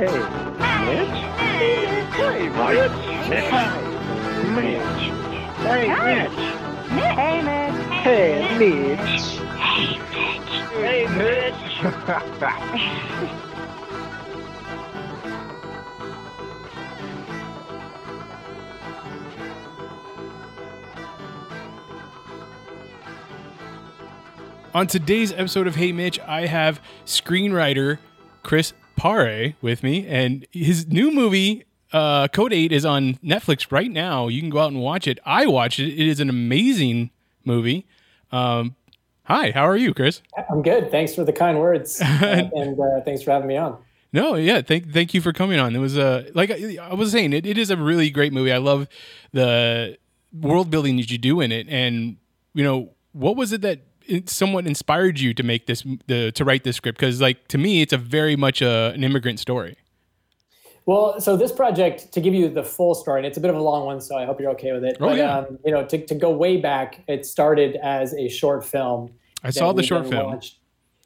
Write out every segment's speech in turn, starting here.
Mitch! Mitch. Hey, Mitch. Mitch. Hey, Mitch. Hey, Mitch. Hey, Mitch. Hey, Mitch. On today's episode of Hey Mitch, I have screenwriter Chris Pare with me, and his new movie, uh, Code 8, is on Netflix right now. You can go out and watch it. I watched it. It is an amazing movie. Um, hi, how are you, Chris? I'm good. Thanks for the kind words, uh, and uh, thanks for having me on. No, yeah, thank thank you for coming on. It was uh, like I, I was saying, it, it is a really great movie. I love the world building that you do in it, and you know, what was it that somewhat inspired you to make this the to write this script? Because like to me, it's a very much a, an immigrant story. Well, so this project, to give you the full story, and it's a bit of a long one, so I hope you're okay with it. Oh, but, yeah. um, you know, to, to go way back, it started as a short film. I saw the short film. launched-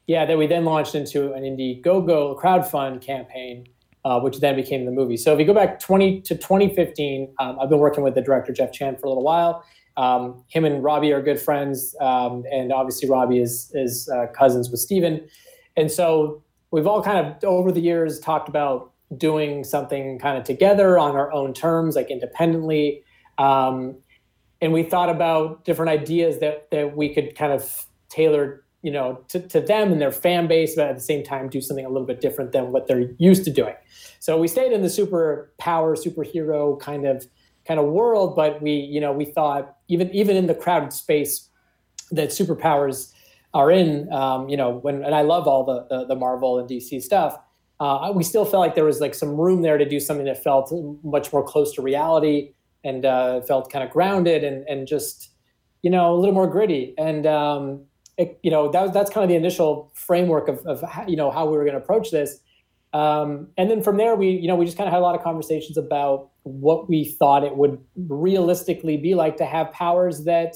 yeah, that we then launched into an Indiegogo crowdfund campaign, uh, which then became the movie. So if you go back 20 to 2015, um, I've been working with the director Jeff Chan for a little while. Um, him and Robbie are good friends, um, and obviously Robbie is is uh, cousins with Stephen. And so we've all kind of over the years talked about doing something kind of together on our own terms, like independently. Um, and we thought about different ideas that that we could kind of tailor you know to, to them and their fan base but at the same time do something a little bit different than what they're used to doing. So we stayed in the super power superhero kind of kind of world but we you know we thought even even in the crowded space that superpowers are in um, you know when and i love all the the, the marvel and dc stuff uh, we still felt like there was like some room there to do something that felt much more close to reality and uh, felt kind of grounded and and just you know a little more gritty. And um, you know that was, that's kind of the initial framework of, of how, you know how we were going to approach this. Um, and then from there we you know we just kind of had a lot of conversations about what we thought it would realistically be like to have powers that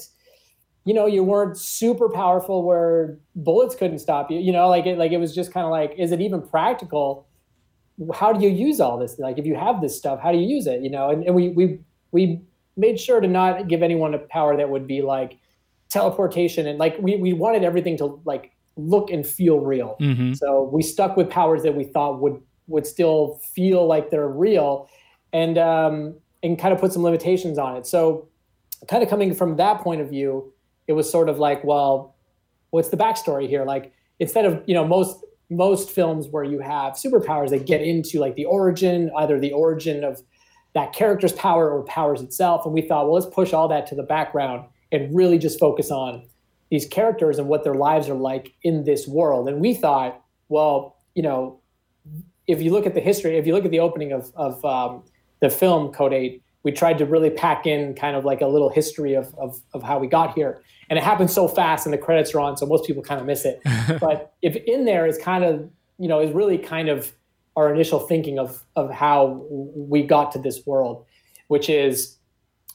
you know you weren't super powerful where bullets couldn't stop you you know like it like it was just kind of like is it even practical? How do you use all this? Like if you have this stuff how do you use it you know? And, and we we we made sure to not give anyone a power that would be like teleportation and like we, we wanted everything to like look and feel real. Mhm. so we stuck with powers that we thought would would still feel like they're real and um and kind of put some limitations on it. So kind of coming from that point of view it was sort of like well what's the backstory here? Like instead of you know most most films where you have superpowers that get into like the origin either the origin of that character's power or powers itself. And we thought well let's push all that to the background and really just focus on these characters and what their lives are like in this world. And we thought well you know if you look at the history if you look at the opening of, of um, the film code 8 we tried to really pack in kind of like a little history of, of, of how we got here. And it happened so fast and the credits are on so most people kind of miss it. But if in there is kind of you know is really kind of our initial thinking of of how we got to this world which is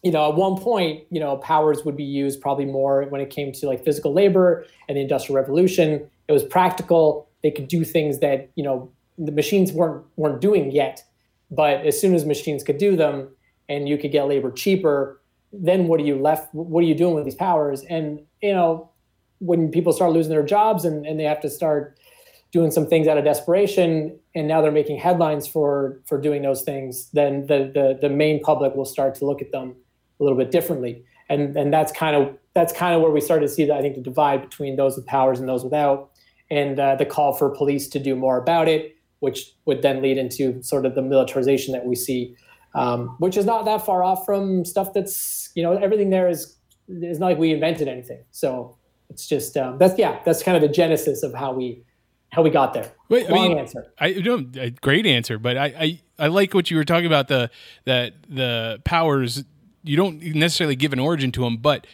you know at one point you know powers would be used probably more when it came to like physical labor and the industrial revolution. It was practical. They could do things that you know the machines weren't weren't doing yet. But as soon as machines could do them and you could get labor cheaper then what are you left what are you doing with these powers? And you know when people start losing their jobs and, and they have to start doing some things out of desperation and now they're making headlines for for doing those things then the the, the main public will start to look at them a little bit differently and and that's kind of that's kind of where we started to see that i think the divide between those with powers and those without and uh, the call for police to do more about it which would then lead into sort of the militarization that we see um, which is not that far off from stuff that's you know everything there is is not like we invented anything so it's just um, that's yeah that's kind of the genesis of how we how we got there. Wait, I mean, answer. I no, great answer, but I, I I like what you were talking about the that the powers you don't necessarily give an origin to them, but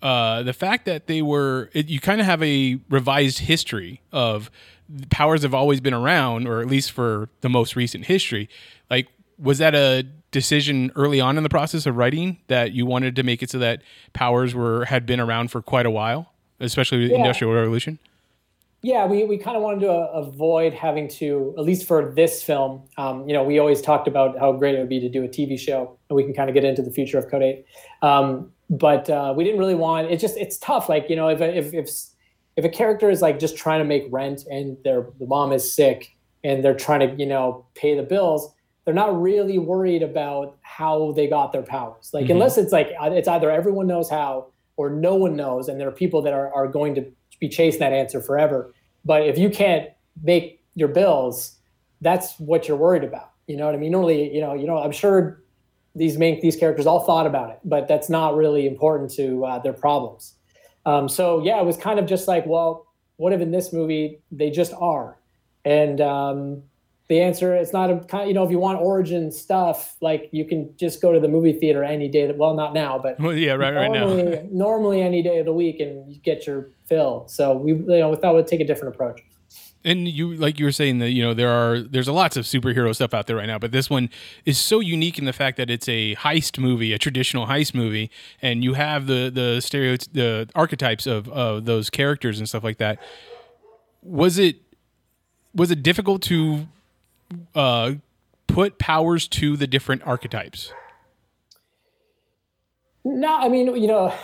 uh, the fact that they were it, you kind of have a revised history of the powers have always been around, or at least for the most recent history. Like, was that a decision early on in the process of writing that you wanted to make it so that powers were had been around for quite a while, especially with the Yeah. Industrial Revolution? Yeah, we, we kind of wanted to uh, avoid having to, at least for this film, um, you know, we always talked about how great it would be to do a TV show, and we can kind of get into the future of Code 8. Um, but uh, we didn't really want, it just, it's tough. Like, you know, if, a- if, if, if a character is like just trying to make rent and their the mom is sick and they're trying to, you know, pay the bills, they're not really worried about how they got their powers. Like, Mhm. unless it's like, uh, it's either everyone knows how or no one knows, and there are people that are, are going to be chasing that answer forever. But if you can't make your bills, that's what you're worried about. You know what I mean? Normally, you know, you know, I'm sure these main these characters all thought about it, but that's not really important to uh, their problems. Um, so yeah, it was kind of just like, well, what if in this movie they just are? And um, the answer it's not a kind. You know, if you want origin stuff, like you can just go to the movie theater any day. That well, not now, but Well, yeah, right, right now. normally, normally any day of the week, and you get your fill. So we, you know, we thought we'd take a different approach. and you like you were saying that you know there are there's a lots of superhero stuff out there right now but this one is so unique in the fact that it's a heist movie a traditional heist movie and you have the the stereo the archetypes of of those characters and stuff like that was it was it difficult to uh put powers to the different archetypes No, I mean, you know,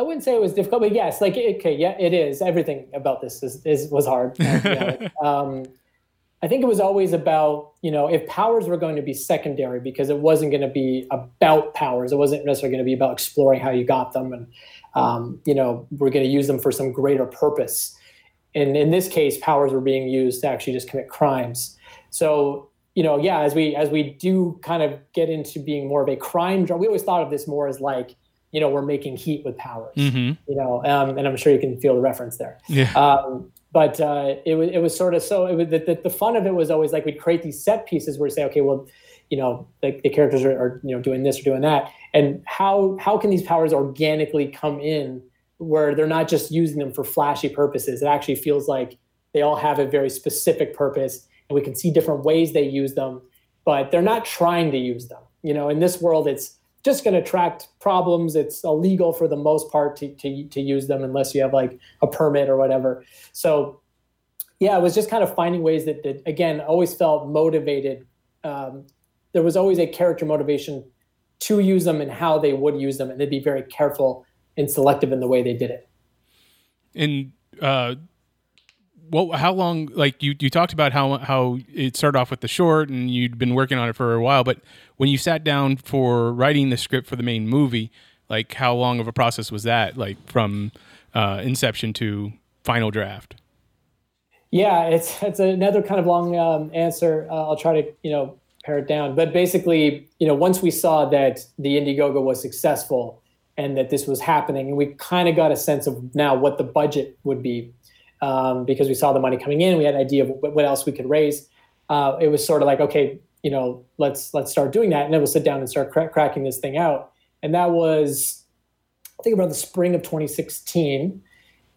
I wouldn't say it was difficult, but yes, like okay, yeah, it is. Everything about this is, is was hard. You know, um, I think it was always about you know if powers were going to be secondary because it wasn't going to be about powers. It wasn't necessarily going to be about exploring how you got them, and um, you know we're going to use them for some greater purpose. And in this case, powers were being used to actually just commit crimes. So you know, yeah, as we as we do kind of get into being more of a crime drama, we always thought of this more as like, you know, we're making heat with powers. mm-hmm You know, um, and I'm sure you can feel the reference there. yeah Um, but uh, it was it was sort of so it was, the, the, the fun of it was always like we'd create these set pieces where we say, okay, well, you know, the, the characters are, are you know doing this or doing that, and how how can these powers organically come in where they're not just using them for flashy purposes? It actually feels like they all have a very specific purpose, and we can see different ways they use them, but they're not trying to use them. You know, in this world, it's just going to attract problems. It's illegal for the most part to, to, to use them unless you have like a permit or whatever. So, yeah, it was just kind of finding ways that, that again, always felt motivated. Um, there was always a character motivation to use them and how they would use them, and they'd be very careful and selective in the way they did it. and uh what how long like you you talked about how how it started off with the short and you'd been working on it for a while but when you sat down for writing the script for the main movie like how long of a process was that like from uh inception to final draft Yeah, it's it's another kind of long um, answer. Uh, I'll try to you know pare it down. But basically, you know, once we saw that the Indiegogo was successful and that this was happening, and we kind of got a sense of now what the budget would be um, because we saw the money coming in. We had an idea of what, else we could raise. Uh, it was sort of like, okay, you know, let's let's start doing that, and then we'll sit down and start cra- cracking this thing out. And that was, I think, about the spring of 2016.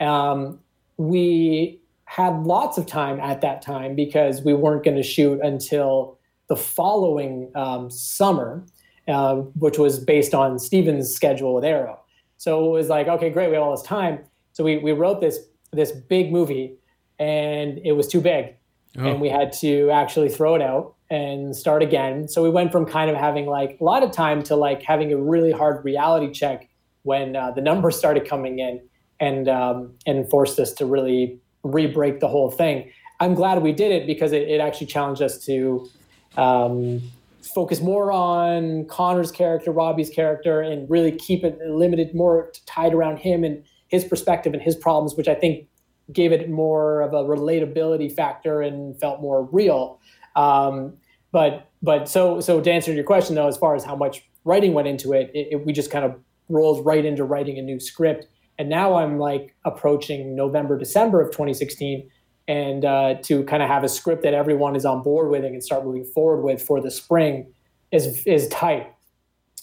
Um, we had lots of time at that time because we weren't going to shoot until the following um, summer, uh, which was based on Stephen's schedule with Arrow. So it was like, okay, great, we have all this time. So we, we wrote this this big movie, and it was too big, Oh. and we had to actually throw it out and start again. So we went from kind of having like a lot of time to like having a really hard reality check when uh, the numbers started coming in and um, and forced us to really re-break the whole thing. I'm glad we did it because it, it actually challenged us to um, focus more on Connor's character, Robbie's character, and really keep it limited, more tied around him and his perspective and his problems, which I think gave it more of a relatability factor and felt more real. Um, but but so so to answer your question though, as far as how much writing went into it, it, it we just kind of rolled right into writing a new script. And now I'm like approaching November, December of 2016, and uh, to kind of have a script that everyone is on board with and can start moving forward with for the spring is is tight.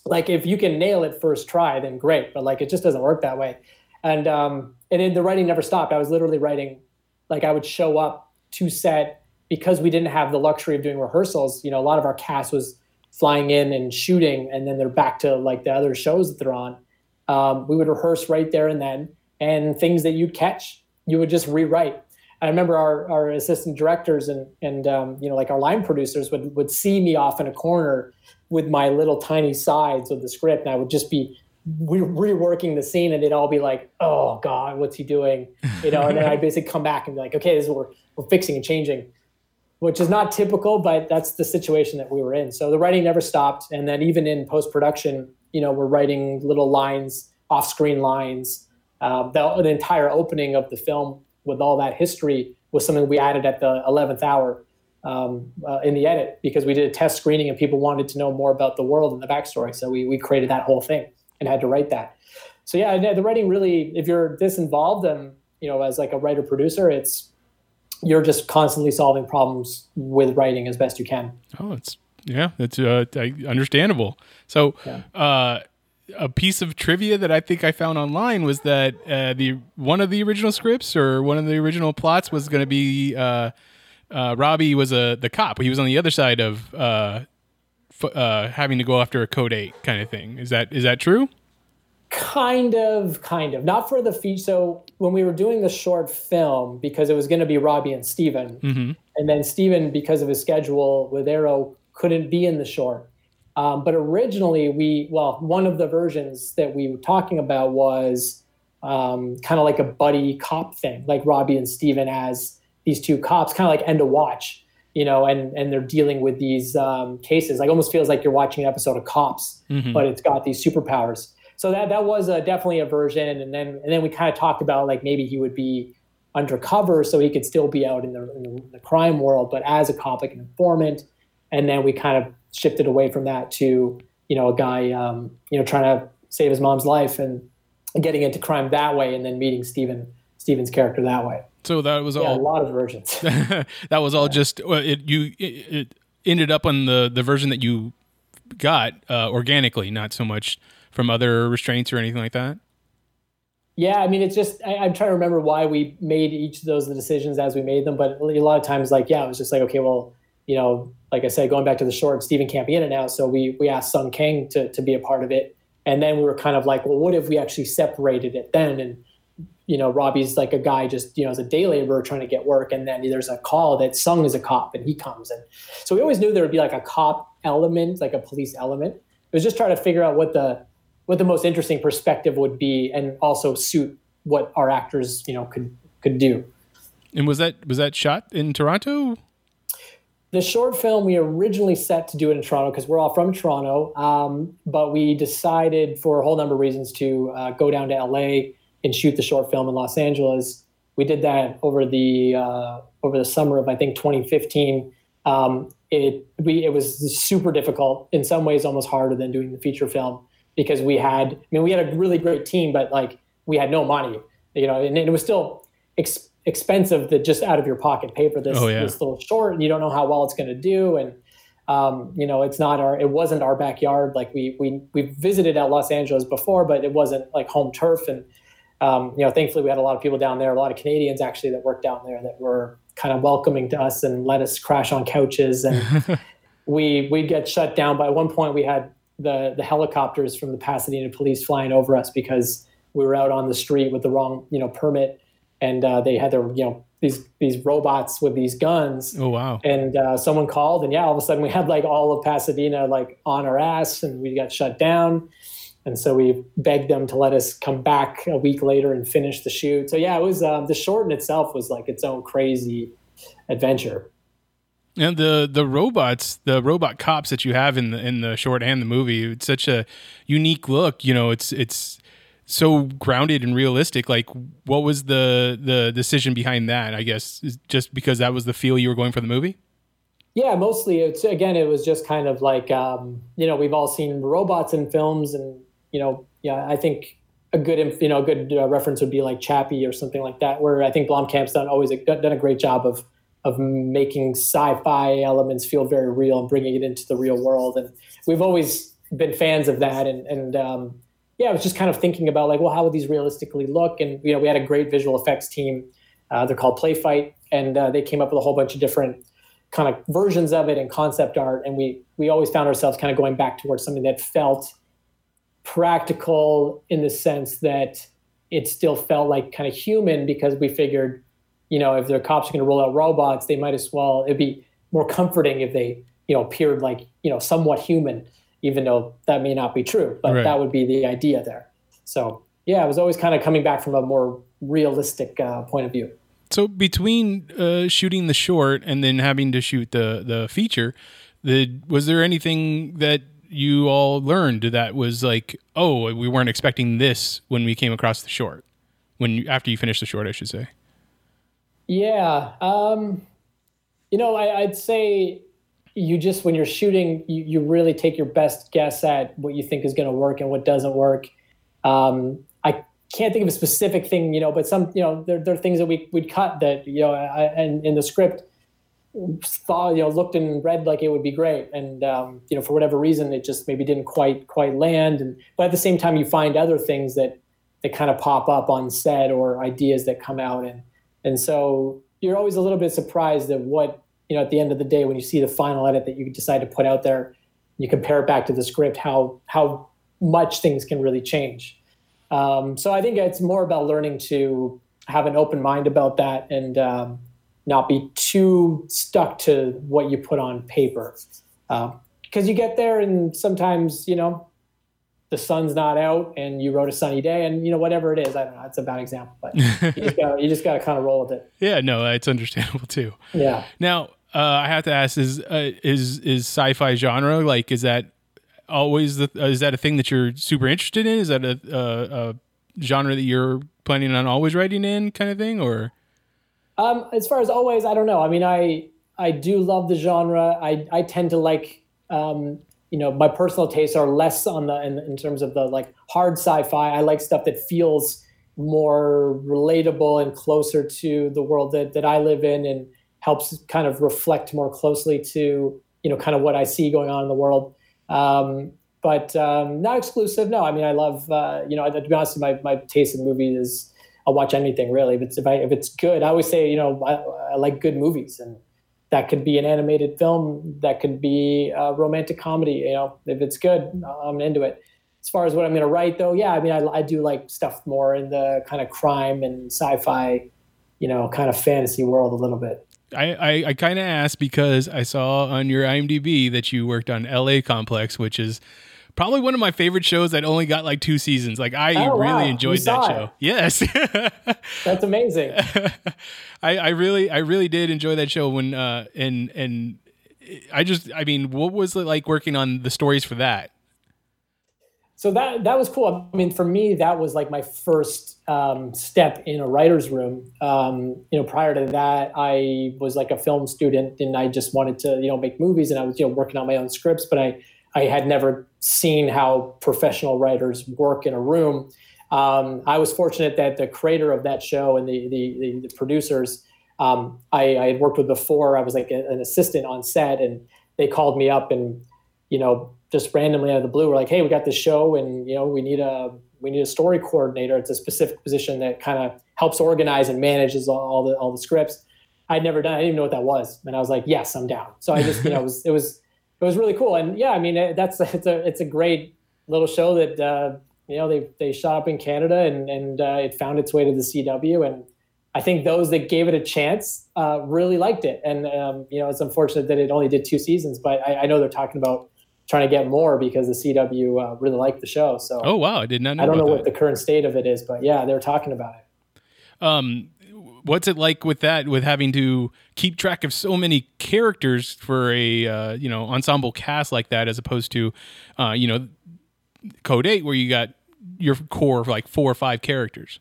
Like if you can nail it first try, then great. But like it just doesn't work that way. And um, and the writing never stopped. I was literally writing, like I would show up to set because we didn't have the luxury of doing rehearsals. You know, a lot of our cast was flying in and shooting, and then they're back to like the other shows that they're on. Um, we would rehearse right there and then, and things that you'd catch, you would just rewrite. I remember our, our assistant directors and and um, you know like our line producers would would see me off in a corner with my little tiny sides of the script, and I would just be re- reworking the scene, and they'd all be like, "Oh God, what's he doing?" You know, and then I'd basically come back and be like, "Okay, this is what we're we're fixing and changing." Which is not typical, but that's the situation that we were in. So the writing never stopped, and then even in post production, you know, we're writing little lines, off screen lines. Uh, the, the entire opening of the film with all that history was something we added at the 11th hour um, uh, in the edit because we did a test screening and people wanted to know more about the world and the backstory. So we, we created that whole thing and had to write that. So yeah, the writing really, if you're this involved and you know, as like a writer producer, it's you're just constantly solving problems with writing as best you can. Oh, it's yeah, it's uh, understandable. So, Yeah. uh, a piece of trivia that I think I found online was that uh, the one of the original scripts or one of the original plots was going to be uh, uh, Robbie was a the cop. He was on the other side of uh, having to go after a code eight kind of thing. Is that is that true? Kind of, kind of. Not for the feature. So when we were doing the short film, because it was going to be Robbie and Stephen, Mhm. and then Stephen, because of his schedule with Arrow, couldn't be in the short. Um, but originally, we well, one of the versions that we were talking about was um, kind of like a buddy cop thing, like Robbie and Stephen as these two cops, kind of like End of Watch, you know, and and they're dealing with these um, cases. Like almost feels like you're watching an episode of Cops, Mhm. but it's got these superpowers. So that that was a, definitely a version, and then and then we kind of talked about like maybe he would be undercover, so he could still be out in the, in the, the crime world, but as a cop, like an informant. And then we kind of shifted away from that to you know a guy um, you know trying to save his mom's life and getting into crime that way, and then meeting Stephen Stephen's character that way. So that was Yeah, a lot of versions. that was all just well, it. You it, it ended up on the the version that you got uh, organically, not so much from other restraints or anything like that. Yeah, I mean, it's just I, I'm trying to remember why we made each of those decisions as we made them, but a lot of times, like, yeah, it was just like, okay, well, you know, like I said, going back to the short, Stephen can't be in it now, so we we asked Sung Kang to to be a part of it, and then we were kind of like, well, what if we actually separated it then? And you know, Robbie's like a guy just you know as a day laborer trying to get work, and then there's a call that Sung is a cop, and he comes, and so we always knew there would be like a cop element, like a police element. It was just trying to figure out what the what the most interesting perspective would be, and also suit what our actors you know could could do. And was that was that shot in Toronto? The short film we originally set to do it in Toronto because we're all from Toronto, um, but we decided for a whole number of reasons to uh, go down to LA and shoot the short film in Los Angeles. We did that over the uh, over the summer of I think 2015. Um, it we it was super difficult in some ways, almost harder than doing the feature film because we had I mean we had a really great team, but like we had no money, you know, and it was still ex- expensive to just out of your pocket pay for this Oh, yeah. this little short, and you don't know how well it's going to do, and um, you know, it's not our, it wasn't our backyard. Like we we we visited at Los Angeles before, but it wasn't like home turf. And um, you know, thankfully we had a lot of people down there, a lot of Canadians actually that worked down there that were kind of welcoming to us and let us crash on couches. And we we get shut down. By one point, we had the the helicopters from the Pasadena police flying over us because we were out on the street with the wrong you know permit, and uh, they had their you know these these robots with these guns Oh wow! and uh, someone called and yeah all of a sudden we had like all of pasadena like on our ass and we got shut down and so we begged them to let us come back a week later and finish the shoot so yeah it was um, the short in itself was like its own crazy adventure And the the robots, the robot cops that you have in the in the short and the movie, it's such a unique look. You know, it's it's so grounded and realistic. Like, what was the the decision behind that? I guess is just because that was the feel you were going for the movie. yeah mostly it's again it was just kind of like um, you know we've all seen robots in films and you know yeah i think a good you know a good uh, reference would be like Chappie or something like that, where I think Blomkamp's done always a, done a great job of of making sci-fi elements feel very real and bringing it into the real world. And we've always been fans of that. And and um, yeah, I was just kind of thinking about like, well, how would these realistically look? And you know, we had a great visual effects team. Uh, they're called Playfight, and uh, they came up with a whole bunch of different kind of versions of it and concept art. And we we always found ourselves kind of going back towards something that felt practical in the sense that it still felt like kind of human because we figured, you know, if the cops are going to roll out robots, they might as well. It'd be more comforting if they, you know, appeared like you know somewhat human, even though that may not be true. But Right. that would be the idea there. So yeah, it was always kind of coming back from a more realistic uh, point of view. So between uh, shooting the short and then having to shoot the the feature, the was there anything that you all learned that was like, oh, we weren't expecting this when we came across the short, when you, after you finished the short, I should say. Yeah. Um, you know, I, I'd say you just, when you're shooting, you, you really take your best guess at what you think is going to work and what doesn't work. Um, I can't think of a specific thing, you know, but some, you know, there, there are things that we, we'd cut that, you know, I, and in the script thought, you know, looked and read like it would be great. And, um, you know, for whatever reason, it just maybe didn't quite, quite land. And, but at the same time, you find other things that, that kind of pop up on set or ideas that come out. And, and so you're always a little bit surprised at what, you know, at the end of the day, when you see the final edit that you decide to put out there, you compare it back to the script, how, how much things can really change. Um, so I think it's more about learning to have an open mind about that and um, not be too stuck to what you put on paper. Because you get there and sometimes, you know, the sun's not out and you wrote a sunny day and, you know, whatever it is. I don't know. It's a bad example, but you just gotta, you just got to kind of roll with it. Yeah, no, it's understandable too. Yeah. Now, uh, I have to ask: is uh, is is sci-fi genre like? Is that always the? Uh, is that a thing that you're super interested in? Is that a, a, a genre that you're planning on always writing in, kind of thing, or? Um, as far as always, I don't know. I mean, I I do love the genre. I I tend to like, um, you know, my personal tastes are less on the in, in terms of the like hard sci-fi. I like stuff that feels more relatable and closer to the world that that I live in, and helps kind of reflect more closely to you know kind of what I see going on in the world. Um, but um, not exclusive. No, I mean, I love uh, you know. To be honest, my my taste in movies is I'll watch anything really. If it's if I if it's good, I always say you know I, I like good movies, and that could be an animated film, that could be a romantic comedy. You know, if it's good, I'm into it. As far as what I'm going to write, though, yeah, I mean, I, I do like stuff more in the kind of crime and sci-fi, you know, kind of fantasy world a little bit. I, I, I kind of asked because I saw on your IMDb that you worked on LA Complex, which is probably one of my favorite shows that only got like two seasons. Like I Oh, really wow. enjoyed You that show. it. Yes. That's amazing. I, I really I really did enjoy that show when uh and and I just I mean what was it like working on the stories for that? so that that was cool. I mean, for me, that was like my first um, step in a writer's room. Um, you know, prior to that, I was like a film student, and I just wanted to you know make movies, and I was you know working on my own scripts, but I I had never seen how professional writers work in a room. Um, I was fortunate that the creator of that show and the the, the, the producers um, I, I had worked with before. I was like a- an assistant on set, and they called me up and you know just randomly out of the blue were like, hey, we got this show, and you know we need a we need a story coordinator. It's a specific position that kind of helps organize and manages all, the all the scripts. I'd never done. I didn't even know what that was, and I was like, yes, I'm down. So I just you know it was it was it was really cool, and yeah, I mean it- that's it's a it's a great little show that uh, you know they they shot up in Canada and and uh, it found its way to the CW and I think those that gave it a chance uh, really liked it. And um, you know it's unfortunate that it only did two seasons but I, I know they're talking about trying to get more because the CW uh, really liked the show. So Oh wow, I did not know I don't know about what the current state of it is but yeah they're talking about it. Um what's it like with that with having to keep track of so many characters for a uh, you know ensemble cast like that as opposed to uh, you know Code 8 where you got your core of like four or five characters.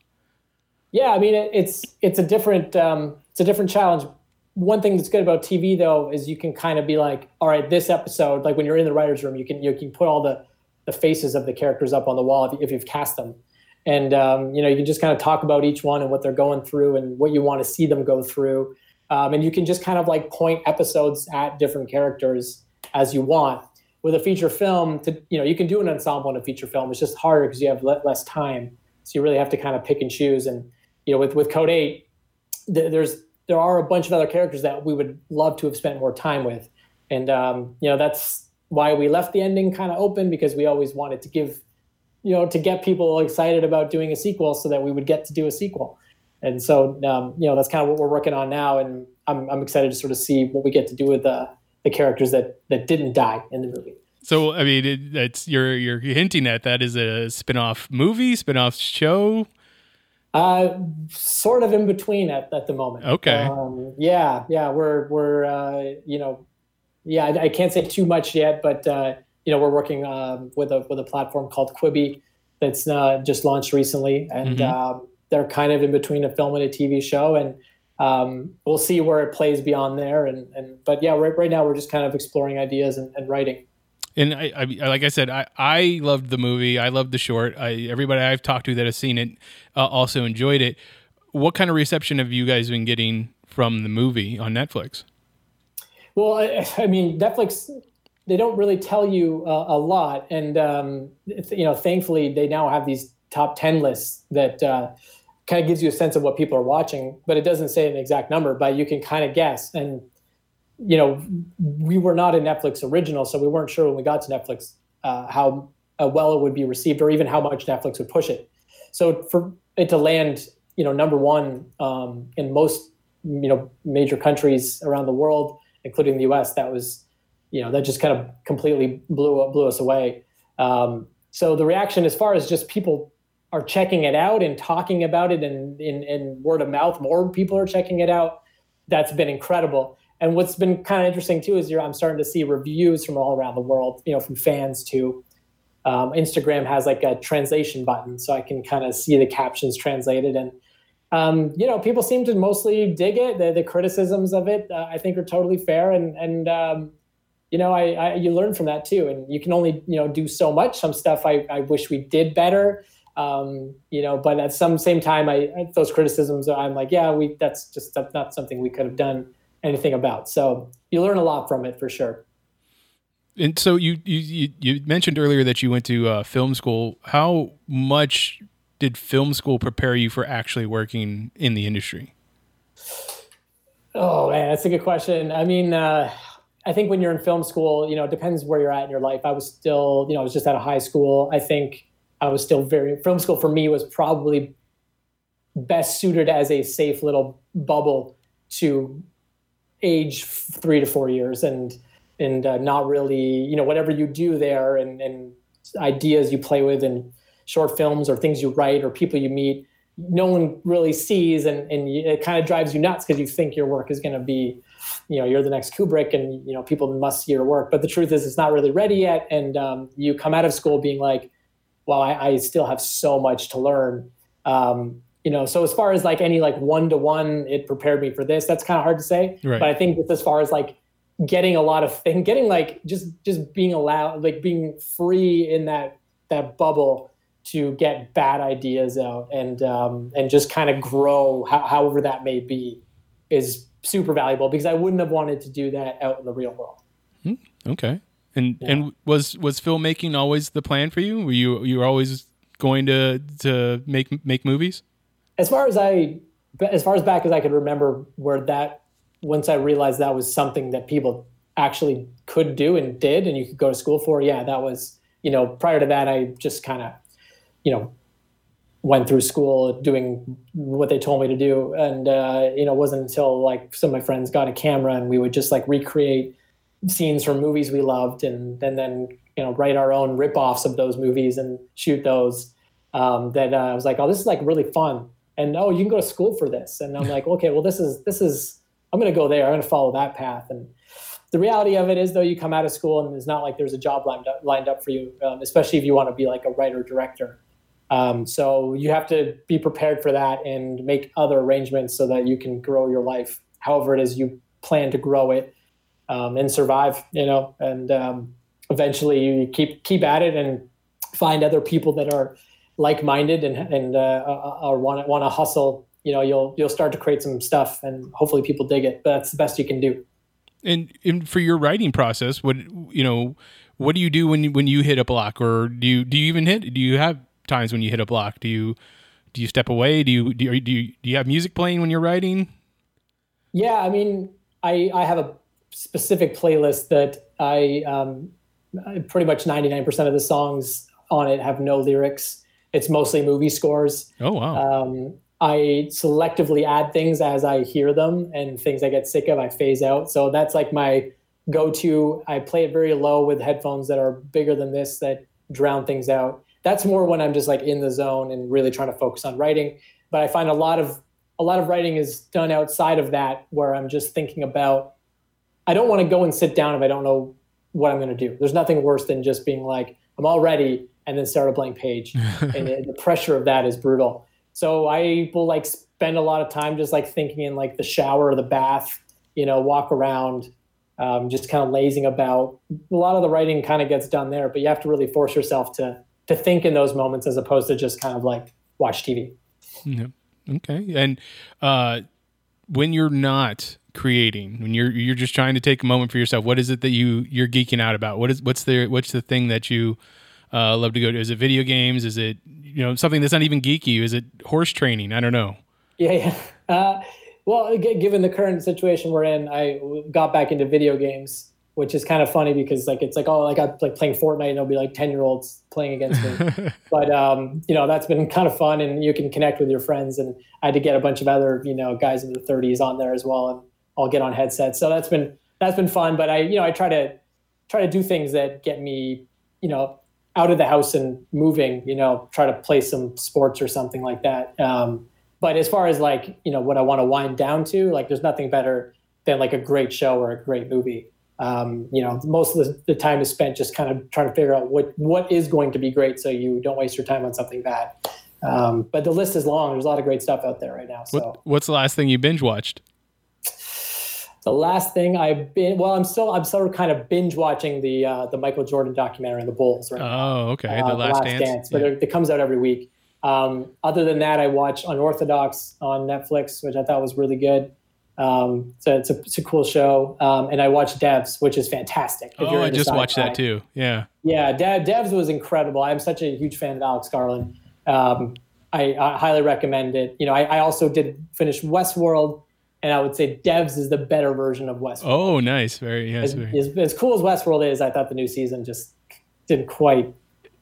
Yeah, I mean it, it's it's a different um, it's a different challenge. One thing that's good about TV though is you can kind of be like, all right, this episode, like when you're in the writers' room, you can you can put all the the faces of the characters up on the wall if, if you've cast them, and um, you know you can just kind of talk about each one and what they're going through and what you want to see them go through, um, and you can just kind of like point episodes at different characters as you want. With a feature film, to you know you can do an ensemble in a feature film. It's just harder because you have le- less time, so you really have to kind of pick and choose. And you know with with Code Eight, there's there are a bunch of other characters that we would love to have spent more time with, and um, you know that's why we left the ending kind of open because we always wanted to give you know to get people excited about doing a sequel so that we would get to do a sequel and so um, you know that's kind of what we're working on now and I'm, I'm excited to sort of see what we get to do with the, the characters that that didn't die in the movie So I mean, it, it's you're you're hinting at that is a spin-off movie, spin-off show. uh sort of in between at, at the moment Okay. um, yeah yeah we're we're uh, you know yeah I, I can't say too much yet but uh, you know we're working um, with a with a platform called quibi that's uh, just launched recently and Mhm. um, they're kind of in between a film and a tv show and um, we'll see where it plays beyond there and, and but yeah right, right now we're just kind of exploring ideas and, and writing And I, I, like I said, I, I loved the movie. I loved the short. I, everybody I've talked to that has seen it uh, also enjoyed it. What kind of reception have you guys been getting from the movie on Netflix? Well, I, I mean, Netflix, they don't really tell you uh, a lot. And, um, you know, thankfully, they now have these top 10 lists that uh, kind of gives you a sense of what people are watching, but it doesn't say an exact number, but you can kind of guess. And, you know, we were not a Netflix original, so we weren't sure when we got to Netflix uh, how uh, well it would be received or even how much Netflix would push it. So for it to land, you know, number one um, in most, you know, major countries around the world, including the U.S., that was, you know, that just kind of completely blew blew us away. Um, so the reaction, as far as just people are checking it out and talking about it, and in, word of mouth, more people are checking it out. That's been incredible. And what's been kind of interesting too is I'm starting to see reviews from all around the world, you know, from fans to um, Instagram has like a translation button, so I can kind of see the captions translated. And um, you know, people seem to mostly dig it. The, the criticisms of it, uh, I think, are totally fair. And and um, you know, I, I you learn from that too. And you can only you know do so much. Some stuff I, I wish we did better. Um, you know, but at some same time, I those criticisms, I'm like, yeah, we that's just that's not something we could have done anything about. So you learn a lot from it for sure. And so you you you, you mentioned earlier that you went to uh, film school. How much did film school prepare you for actually working in the industry? Oh man, that's a good question. I mean, uh, I think when you're in film school, you know, it depends where you're at in your life. I was still, you know, I was just out of high school. I think I was still very film school for me was probably best suited as a safe little bubble to age three to four years and and uh, not really, you know, whatever you do there and, and ideas you play with and short films or things you write or people you meet, no one really sees and, and it kind of drives you nuts because you think your work is going to be, you know, you're the next Kubrick and, you know, people must see your work. But the truth is it's not really ready yet. And um, you come out of school being like, well, I, I still have so much to learn. Um, you know, so as far as like any like one to one, it prepared me for this. That's kind of hard to say. Right. But I think as far as like getting a lot of thing getting like just just being allowed, like being free in that that bubble to get bad ideas out and um, and just kind of grow, how, however that may be, is super valuable because I wouldn't have wanted to do that out in the real world. Hmm, okay. And and was was filmmaking always the plan for you? Were you you were always going to to make make movies? as far as I, as far as back as I could remember, where that once I realized that was something that people actually could do and did, and you could go to school for. Yeah, that was you know. Prior to that, I just kind of, you know, went through school doing what they told me to do, and uh, you know, it wasn't until like some of my friends got a camera and we would just like recreate scenes from movies we loved, and, and then you know write our own rip-offs of those movies and shoot those. Um, that uh, I was like, oh, this is like really fun. And oh you can go to school for this. And i'm like okay well this is this is i'm going to go there. I'm going to follow that path. And the reality of it is though you come out of school and it's not like there's a job lined up, lined up for you um, especially if you want to be like a writer director um, so you have to be prepared for that and make other arrangements so that you can grow your life however it is you plan to grow it um, and survive you know and um, eventually you keep keep at it and find other people that are like-minded and and uh, or want to want to hustle, you know, you'll you'll start to create some stuff, and hopefully people dig it. But that's the best you can do. And, and for your writing process, what you know, what do you do when you, when you hit a block, or do you do you even hit? Do you have times when you hit a block? Do you do you step away? Do you do you, do you, do you have music playing when you're writing? Yeah, I mean, I I have a specific playlist that I um, pretty much 99% of the songs on it have no lyrics. It's mostly movie scores. Oh wow! Um, I selectively add things as I hear them, and things I get sick of, I phase out. So that's like my go-to. I play it very low with headphones that are bigger than this that drown things out. That's more when I'm just like in the zone and really trying to focus on writing. But I find a lot of a lot of writing is done outside of that, where I'm just thinking about. I don't want to go and sit down if I don't know what I'm going to do. There's nothing worse than just being like, I'm all ready and then start a blank page. and the, the pressure of that is brutal. So I will like spend a lot of time just like thinking in like the shower or the bath, you know, walk around, um, just kind of lazing about. A lot of the writing kind of gets done there, but you have to really force yourself to to think in those moments as opposed to just kind of like watch TV. Yeah. Okay. And uh, when you're not creating, when you're you're just trying to take a moment for yourself, what is it that you you're geeking out about? What is what's the what's the thing that you uh, love to go to? Is it video games? Is it you know something that's not even geeky? Is it horse training? I don't know. Yeah, yeah. Uh, well, g- given the current situation we're in, I got back into video games, which is kind of funny because like it's like oh, like I'm like playing Fortnite and it'll be like ten year olds playing against me. but um, you know that's been kind of fun and you can connect with your friends. And I had to get a bunch of other you know guys in the 30s on there as well, and I'll get on headsets. So that's been that's been fun. But I you know I try to try to do things that get me you know out of the house and moving, you know, try to play some sports or something like that. Um, but as far as like, you know, what I want to wind down to, like, there's nothing better than like a great show or a great movie. Um, you know, most of the, the, time is spent just kind of trying to figure out what what is going to be great, so you don't waste your time on something bad. Um, but the list is long. There's a lot of great stuff out there right now. So, what, what's the last thing you binge watched? the last thing I've been well, I'm still I'm still kind of binge watching the uh, the Michael Jordan documentary on the Bulls right Oh, okay, uh, the Last, Dance. Dance. But it, it, comes out every week. Um, other than that, I watch Unorthodox on Netflix, which I thought was really good. Um, so it's a, it's a cool show. Um, and I watched Devs, which is fantastic. oh, I just watched that too. Yeah. Yeah, De- Devs was incredible. I'm such a huge fan of Alex Garland. Um, I, I, highly recommend it. You know, I, I also did finish Westworld and I would say Devs is the better version of Westworld. Oh, nice, very yes. As, very. As, as, cool as Westworld is, I thought the new season just didn't quite.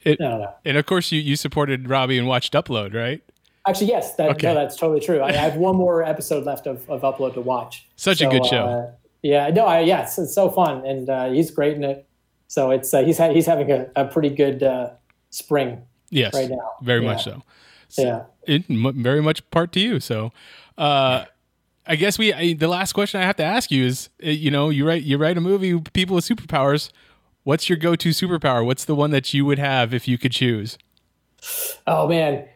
It, and of course, you you supported Robbie and watched Upload, right? Actually, yes, that, okay. no, that's totally true. I, I, have one more episode left of, of Upload to watch. Such so, a good show. Uh, yeah, no, I, yeah, it's, it's, so fun, and uh, he's great in it. So it's uh, he's ha- he's having a, a pretty good uh, spring. Yes, right now, very yeah. much so. so yeah, it, very much part to you. So. Uh, I guess we I, the last question I have to ask you is uh, you know you write you write a movie people with superpowers what's your go-to superpower what's the one that you would have if you could choose oh man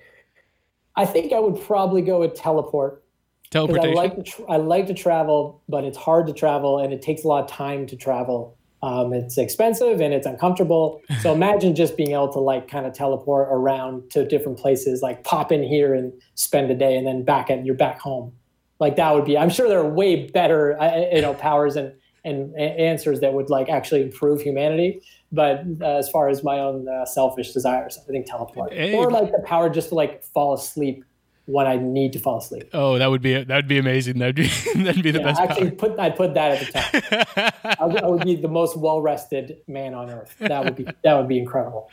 I think I would probably go with teleport. Teleportation I like to tra- I like to travel but it's hard to travel and it takes a lot of time to travel. Um, it's expensive and it's uncomfortable. So imagine just being able to like kind of teleport around to different places like pop in here and spend a day and then back at you're back home. Like that would be i'm sure there are way better uh, you know powers and and answers that would like actually improve humanity but uh, as far as my own uh, selfish desires i think teleport hey. or like the power just to like fall asleep when I need to fall asleep. Oh, that would be that would be amazing. That'd be that'd be the yeah, best. Actually, power. put I'd put that at the top. I, would, I, would, be the most well rested man on earth. That would be that would be incredible.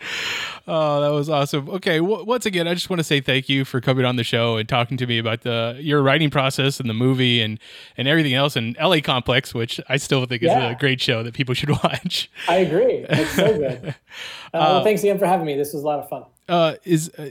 Oh, that was awesome. Okay, w- once again, I just want to say thank you for coming on the show and talking to me about the your writing process and the movie and and everything else and LA Complex, which I still think is yeah. a great show that people should watch. I agree. It's so good. Uh, uh, well, thanks again for having me. This was a lot of fun. Uh, is uh,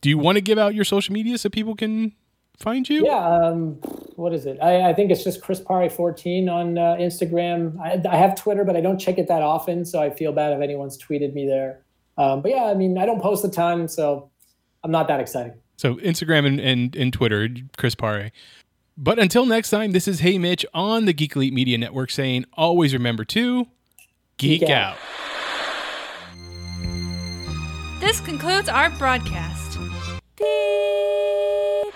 do you want to give out your social media so people can find you? Yeah. Um, what is it? I, I, think it's just Chris Pare 14 on uh, Instagram. I, I, have Twitter, but I don't check it that often, so I feel bad if anyone's tweeted me there. Um, but yeah, I mean, I don't post a ton, so I'm not that exciting. So Instagram and, and, and Twitter, Chris Pare. But until next time, this is Hey Mitch on the Geek Elite Media Network saying always remember to geek, geek out. out. This concludes our broadcast. Beep.